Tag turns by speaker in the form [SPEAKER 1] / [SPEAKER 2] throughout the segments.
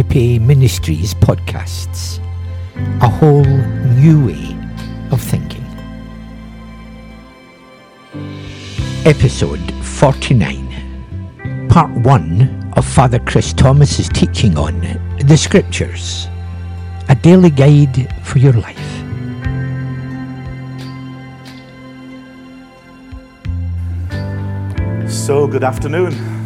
[SPEAKER 1] Agape Ministries podcasts, a whole new way of thinking. Episode 49, Part 1 of Father Chris Thomas's teaching on the Scriptures, a daily guide for your life.
[SPEAKER 2] So, good afternoon.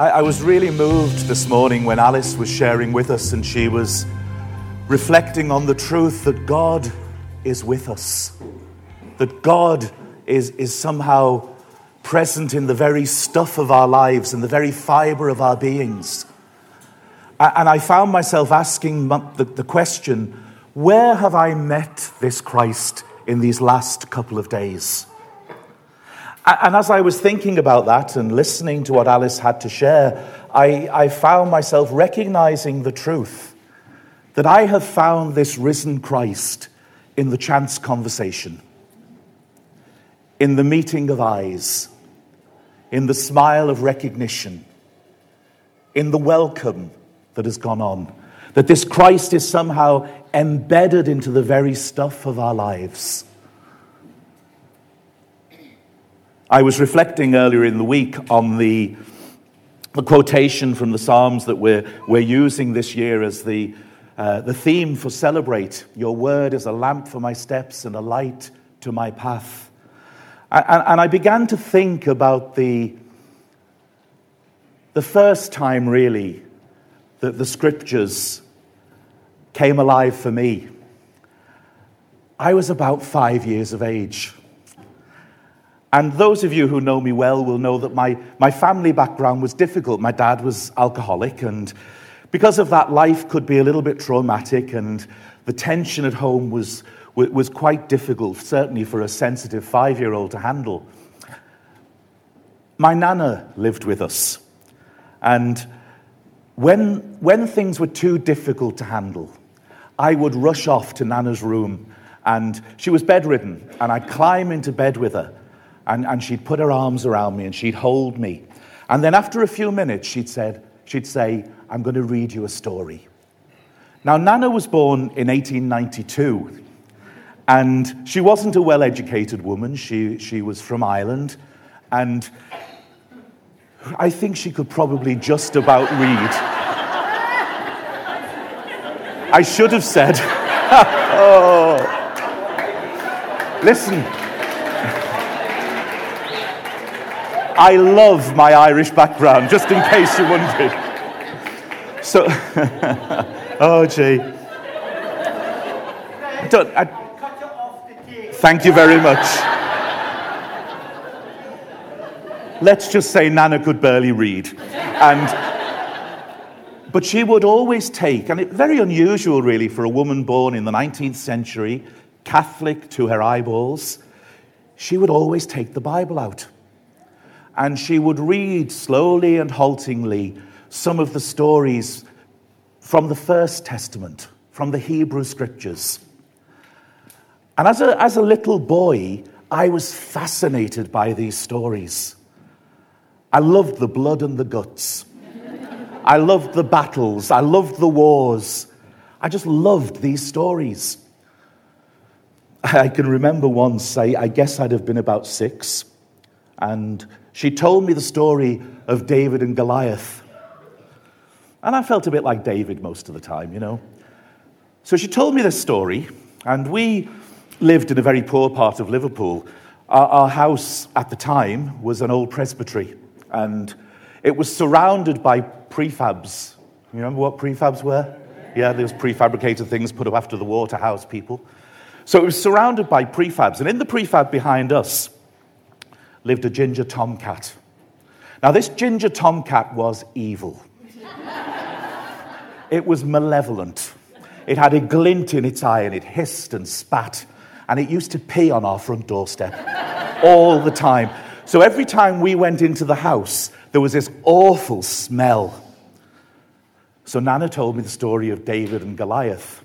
[SPEAKER 2] I, I, was really moved this morning when Alice was sharing with us and she was reflecting on the truth that God is with us, that God is, is somehow present in the very stuff of our lives and the very fiber of our beings. And I found myself asking the, the question where have I met this Christ in these last couple of days? And as I was thinking about that and listening to what Alice had to share, I, I found myself recognizing the truth that I have found this risen Christ in the chance conversation, in the meeting of eyes, in the smile of recognition, in the welcome that has gone on. That this Christ is somehow embedded into the very stuff of our lives. I was reflecting earlier in the week on the, the quotation from the Psalms that we're, we're using this year as the, uh, the theme for Celebrate. Your word is a lamp for my steps and a light to my path. And, and I began to think about the, the first time, really, that the scriptures came alive for me. I was about five years of age. And those of you who know me well will know that my, my family background was difficult. My dad was alcoholic, and because of that, life could be a little bit traumatic, and the tension at home was, was quite difficult, certainly for a sensitive five year old to handle. My nana lived with us, and when, when things were too difficult to handle, I would rush off to Nana's room, and she was bedridden, and I'd climb into bed with her and, and she'd put her arms around me and she'd hold me. And then after a few minutes, she'd, said, she'd say, I'm going to read you a story. Now, Nana was born in 1892, and she wasn't a well educated woman. She, she was from Ireland, and I think she could probably just about read. I should have said, oh, listen. I love my Irish background, just in case you wondered. So, oh, gee. Don't, I, thank you very much. Let's just say Nana could barely read. And, but she would always take, and it's very unusual really for a woman born in the 19th century, Catholic to her eyeballs, she would always take the Bible out and she would read slowly and haltingly some of the stories from the First Testament, from the Hebrew Scriptures. And as a, as a little boy, I was fascinated by these stories. I loved the blood and the guts. I loved the battles. I loved the wars. I just loved these stories. I can remember once, I, I guess I'd have been about six, and she told me the story of David and Goliath. And I felt a bit like David most of the time, you know. So she told me this story, and we lived in a very poor part of Liverpool. Our, our house at the time was an old presbytery, and it was surrounded by prefabs. You remember what prefabs were? Yeah, those prefabricated things put up after the war to house people. So it was surrounded by prefabs, and in the prefab behind us, lived a ginger tomcat. Now, this ginger tomcat was evil. it was malevolent. It had a glint in its eye and it hissed and spat. And it used to pee on our front doorstep all the time. So every time we went into the house, there was this awful smell. So Nana told me the story of David and Goliath.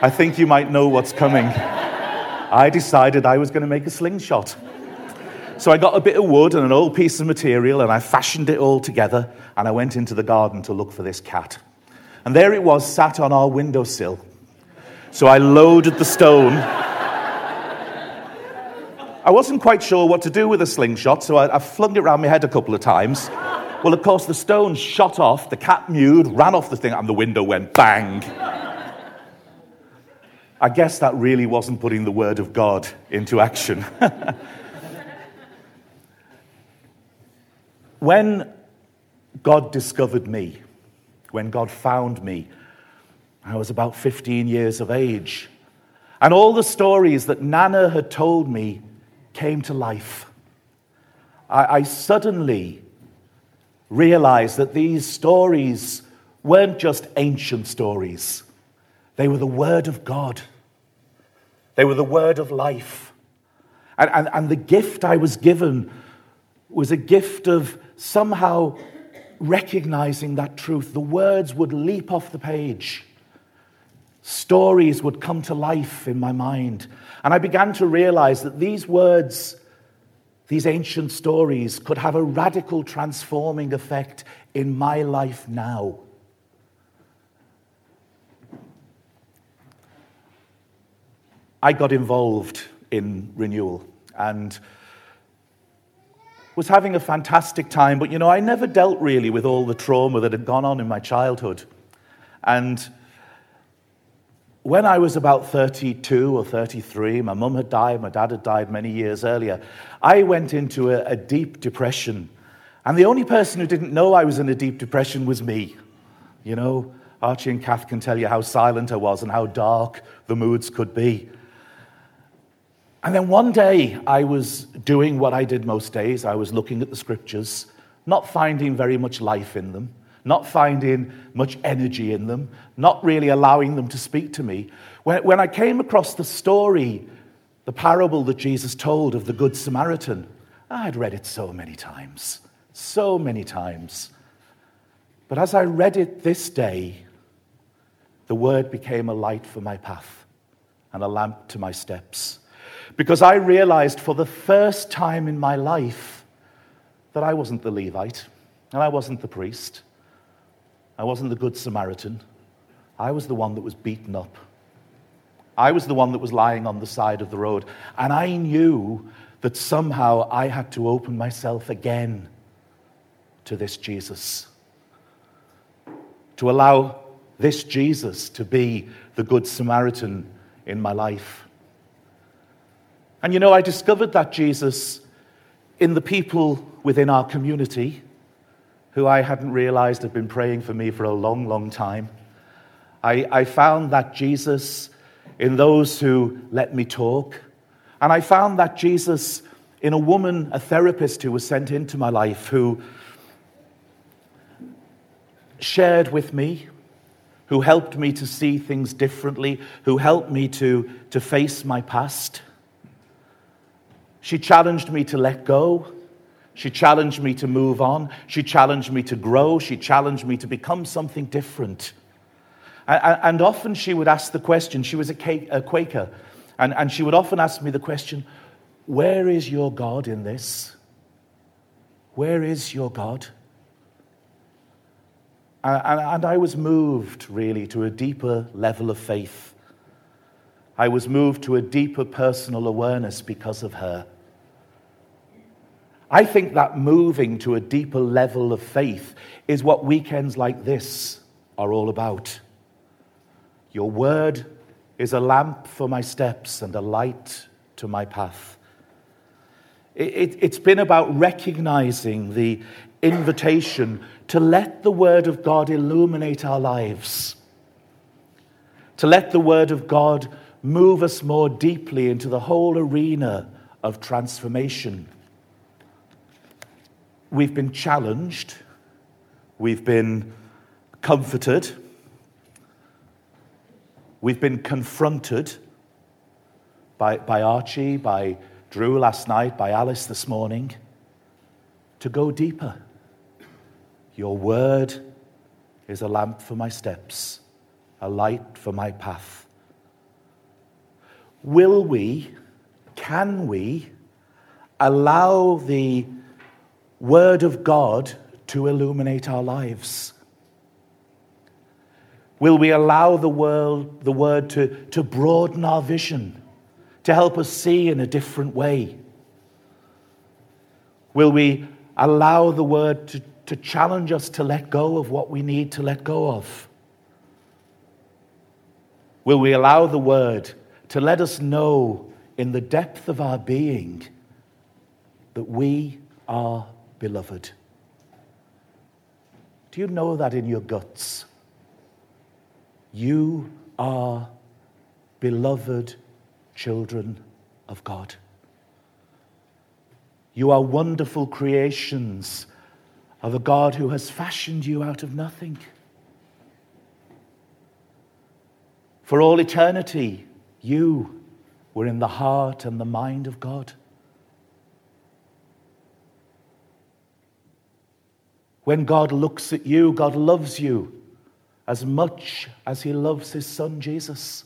[SPEAKER 2] I think you might know what's coming. I decided I was going to make a slingshot. So I got a bit of wood and an old piece of material and I fashioned it all together and I went into the garden to look for this cat. And there it was, sat on our windowsill. So I loaded the stone. I wasn't quite sure what to do with a slingshot, so I, I flung it around my head a couple of times. Well, of course, the stone shot off, the cat mewed, ran off the thing, and the window went bang. I guess that really wasn't putting the word of God into action. when God discovered me, when God found me, I was about 15 years of age. And all the stories that Nana had told me came to life. I, I suddenly realized that these stories weren't just ancient stories, they were the Word of God, they were the Word of life. And, and, and the gift I was given was a gift of somehow recognizing that truth. The words would leap off the page. Stories would come to life in my mind. And I began to realize that these words, these ancient stories, could have a radical transforming effect in my life now. I got involved in renewal and was having a fantastic time, but you know, I never dealt really with all the trauma that had gone on in my childhood. And when I was about 32 or 33, my mum had died, my dad had died many years earlier, I went into a, a deep depression. And the only person who didn't know I was in a deep depression was me. You know, Archie and Kath can tell you how silent I was and how dark the moods could be. And then one day I was doing what I did most days. I was looking at the scriptures, not finding very much life in them, not finding much energy in them, not really allowing them to speak to me. When, when I came across the story, the parable that Jesus told of the Good Samaritan, I had read it so many times, so many times. But as I read it this day, the word became a light for my path and a lamp to my steps because I realized for the first time in my life that I wasn't the Levite and I wasn't the priest. I wasn't the Good Samaritan. I was the one that was beaten up. I was the one that was lying on the side of the road. And I knew that somehow I had to open myself again to this Jesus. To allow this Jesus to be the Good Samaritan in my life. And you know, I discovered that Jesus in the people within our community who I hadn't realized had been praying for me for a long, long time. I, I found that Jesus in those who let me talk. And I found that Jesus in a woman, a therapist who was sent into my life, who shared with me, who helped me to see things differently, who helped me to, to face my past. She challenged me to let go. She challenged me to move on. She challenged me to grow. She challenged me to become something different. And often she would ask the question, she was a Quaker, and, she would often ask me the question, Where is your God in this? Where is your God? And I was moved really to a deeper level of faith. I was moved to a deeper personal awareness because of her. I think that moving to a deeper level of faith is what weekends like this are all about. Your word is a lamp for my steps and a light to my path. It, has it, been about recognizing the invitation to let the word of God illuminate our lives, to let the word of God move us more deeply into the whole arena of transformation we've been challenged, we've been comforted, we've been confronted by, by Archie, by Drew last night, by Alice this morning to go deeper. Your word is a lamp for my steps, a light for my path. Will we, can we, allow the Word of God to illuminate our lives? Will we allow the, world, the Word to, to broaden our vision, to help us see in a different way? Will we allow the Word to, to challenge us to let go of what we need to let go of? Will we allow the Word to let us know in the depth of our being that we are beloved? Do you know that in your guts? You are beloved children of God. You are wonderful creations of a God who has fashioned you out of nothing. For all eternity, you were in the heart and the mind of God. When God looks at you, God loves you as much as he loves his son Jesus.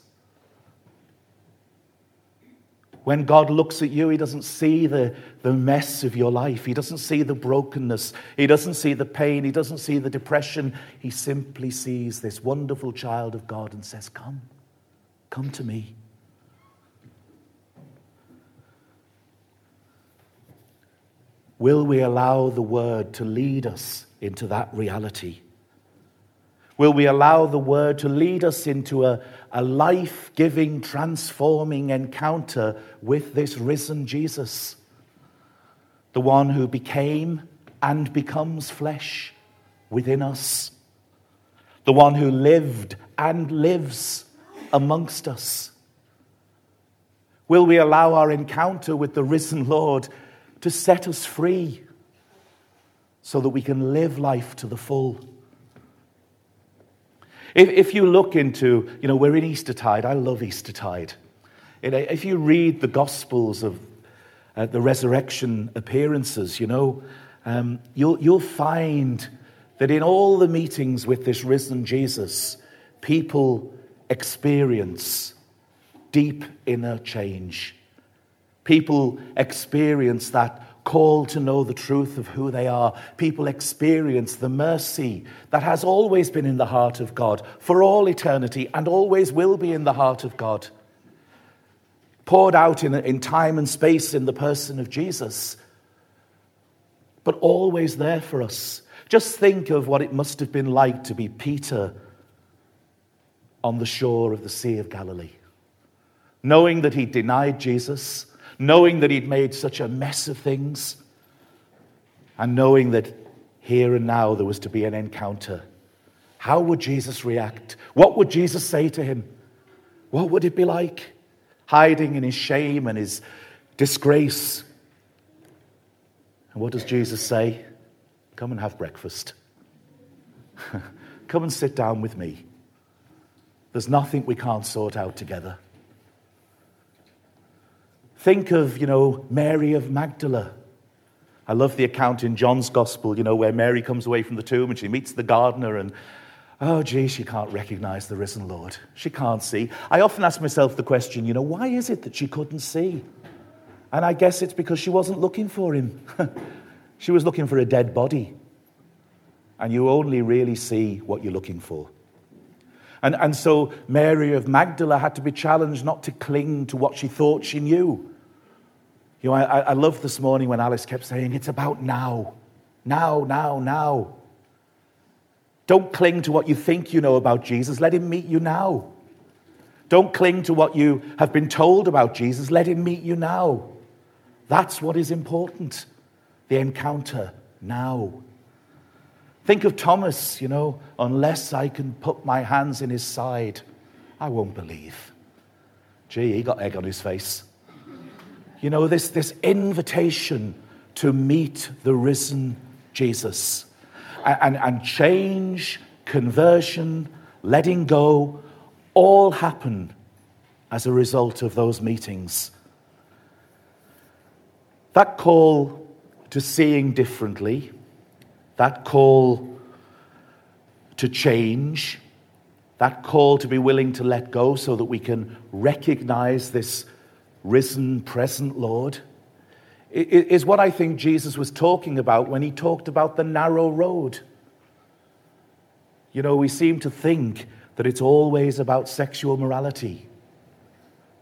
[SPEAKER 2] When God looks at you, He doesn't see the, the mess of your life. He doesn't see the brokenness. He doesn't see the pain. He doesn't see the depression. He simply sees this wonderful child of God and says, Come, come to me. Will we allow the word to lead us into that reality? Will we allow the word to lead us into a, a life giving, transforming encounter with this risen Jesus? The one who became and becomes flesh within us. The one who lived and lives amongst us. Will we allow our encounter with the risen Lord to set us free so that we can live life to the full? If, if you look into, you know, we're in Eastertide. I love Eastertide. If you read the Gospels of uh, the resurrection appearances, you know, um, you'll, you'll find that in all the meetings with this risen Jesus, people experience deep inner change. People experience that call to know the truth of who they are. People experience the mercy that has always been in the heart of God for all eternity and always will be in the heart of God. Poured out in, in time and space in the person of Jesus, but always there for us. Just think of what it must have been like to be Peter on the shore of the Sea of Galilee, knowing that he denied Jesus knowing that he'd made such a mess of things, and knowing that here and now there was to be an encounter. How would Jesus react? What would Jesus say to him? What would it be like? Hiding in his shame and his disgrace. And what does Jesus say? Come and have breakfast. Come and sit down with me. There's nothing we can't sort out together. Think of, you know, Mary of Magdala. I love the account in John's Gospel, you know, where Mary comes away from the tomb and she meets the gardener and, oh, gee, she can't recognize the risen Lord. She can't see. I often ask myself the question, you know, why is it that she couldn't see? And I guess it's because she wasn't looking for him. she was looking for a dead body. And you only really see what you're looking for. And, and so Mary of Magdala had to be challenged not to cling to what she thought she knew, you know, I, I love this morning when Alice kept saying, It's about now. Now, now, now. Don't cling to what you think you know about Jesus. Let him meet you now. Don't cling to what you have been told about Jesus. Let him meet you now. That's what is important the encounter now. Think of Thomas, you know, unless I can put my hands in his side, I won't believe. Gee, he got egg on his face. You know, this, this invitation to meet the risen Jesus and, and change, conversion, letting go, all happen as a result of those meetings. That call to seeing differently, that call to change, that call to be willing to let go so that we can recognize this risen, present Lord, is what I think Jesus was talking about when he talked about the narrow road. You know, we seem to think that it's always about sexual morality.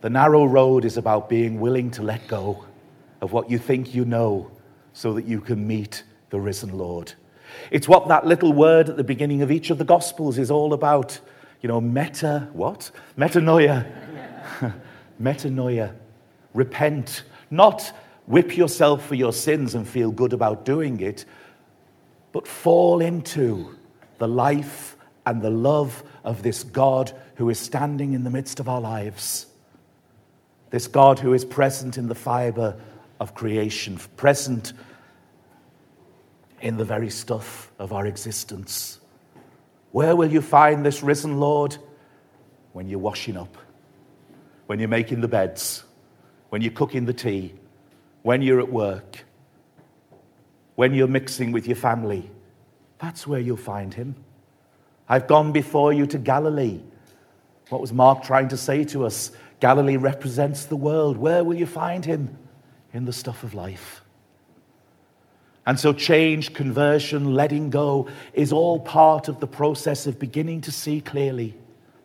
[SPEAKER 2] The narrow road is about being willing to let go of what you think you know so that you can meet the risen Lord. It's what that little word at the beginning of each of the Gospels is all about. You know, meta, what? Metanoia. Metanoia. Repent. Not whip yourself for your sins and feel good about doing it, but fall into the life and the love of this God who is standing in the midst of our lives. This God who is present in the fiber of creation, present in the very stuff of our existence. Where will you find this risen Lord? When you're washing up, when you're making the beds, when you're cooking the tea, when you're at work, when you're mixing with your family. That's where you'll find him. I've gone before you to Galilee. What was Mark trying to say to us? Galilee represents the world. Where will you find him? In the stuff of life. And so, change, conversion, letting go is all part of the process of beginning to see clearly.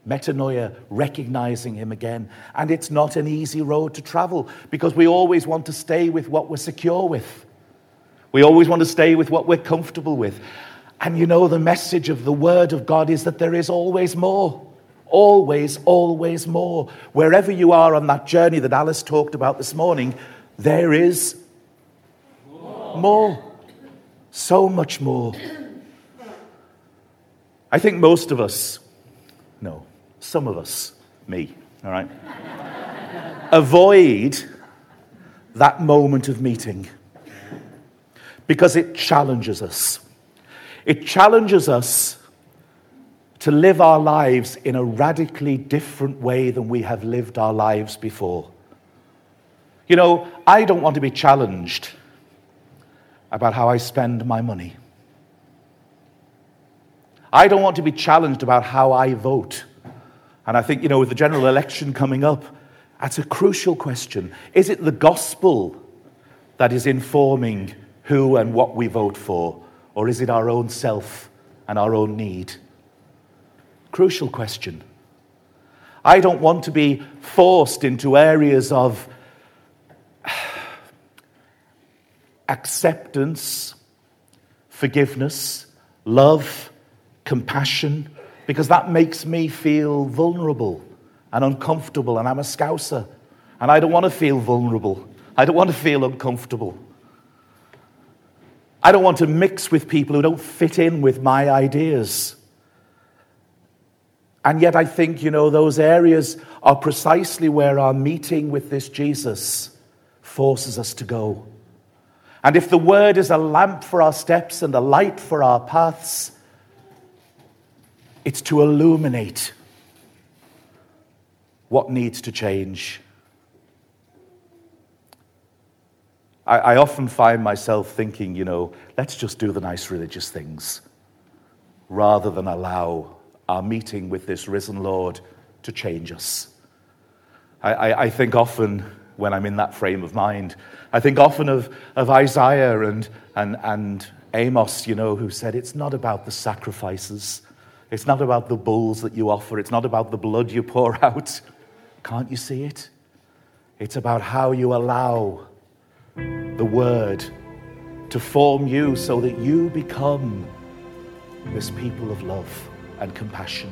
[SPEAKER 2] Metanoia, recognizing him again. And it's not an easy road to travel because we always want to stay with what we're secure with. We always want to stay with what we're comfortable with. And you know, the message of the Word of God is that there is always more. Always, always more. Wherever you are on that journey that Alice talked about this morning, there is more. So much more. I think most of us, some of us, me, all right, avoid that moment of meeting because it challenges us. It challenges us to live our lives in a radically different way than we have lived our lives before. You know, I don't want to be challenged about how I spend my money. I don't want to be challenged about how I vote. And I think, you know, with the general election coming up, that's a crucial question. Is it the gospel that is informing who and what we vote for, or is it our own self and our own need? Crucial question. I don't want to be forced into areas of acceptance, forgiveness, love, compassion, because that makes me feel vulnerable and uncomfortable, and I'm a scouser, and I don't want to feel vulnerable. I don't want to feel uncomfortable. I don't want to mix with people who don't fit in with my ideas. And yet, I think, you know, those areas are precisely where our meeting with this Jesus forces us to go. And if the word is a lamp for our steps and a light for our paths, it's to illuminate what needs to change. I, I, often find myself thinking, you know, let's just do the nice religious things rather than allow our meeting with this risen Lord to change us. I, I, I think often when I'm in that frame of mind. I think often of, of Isaiah and, and, and Amos, you know, who said, It's not about the sacrifices, it's not about the bulls that you offer, it's not about the blood you pour out. Can't you see it? It's about how you allow the word to form you so that you become this people of love and compassion.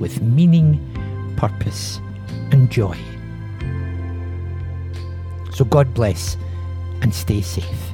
[SPEAKER 1] with meaning, purpose, and joy. So God bless and stay safe.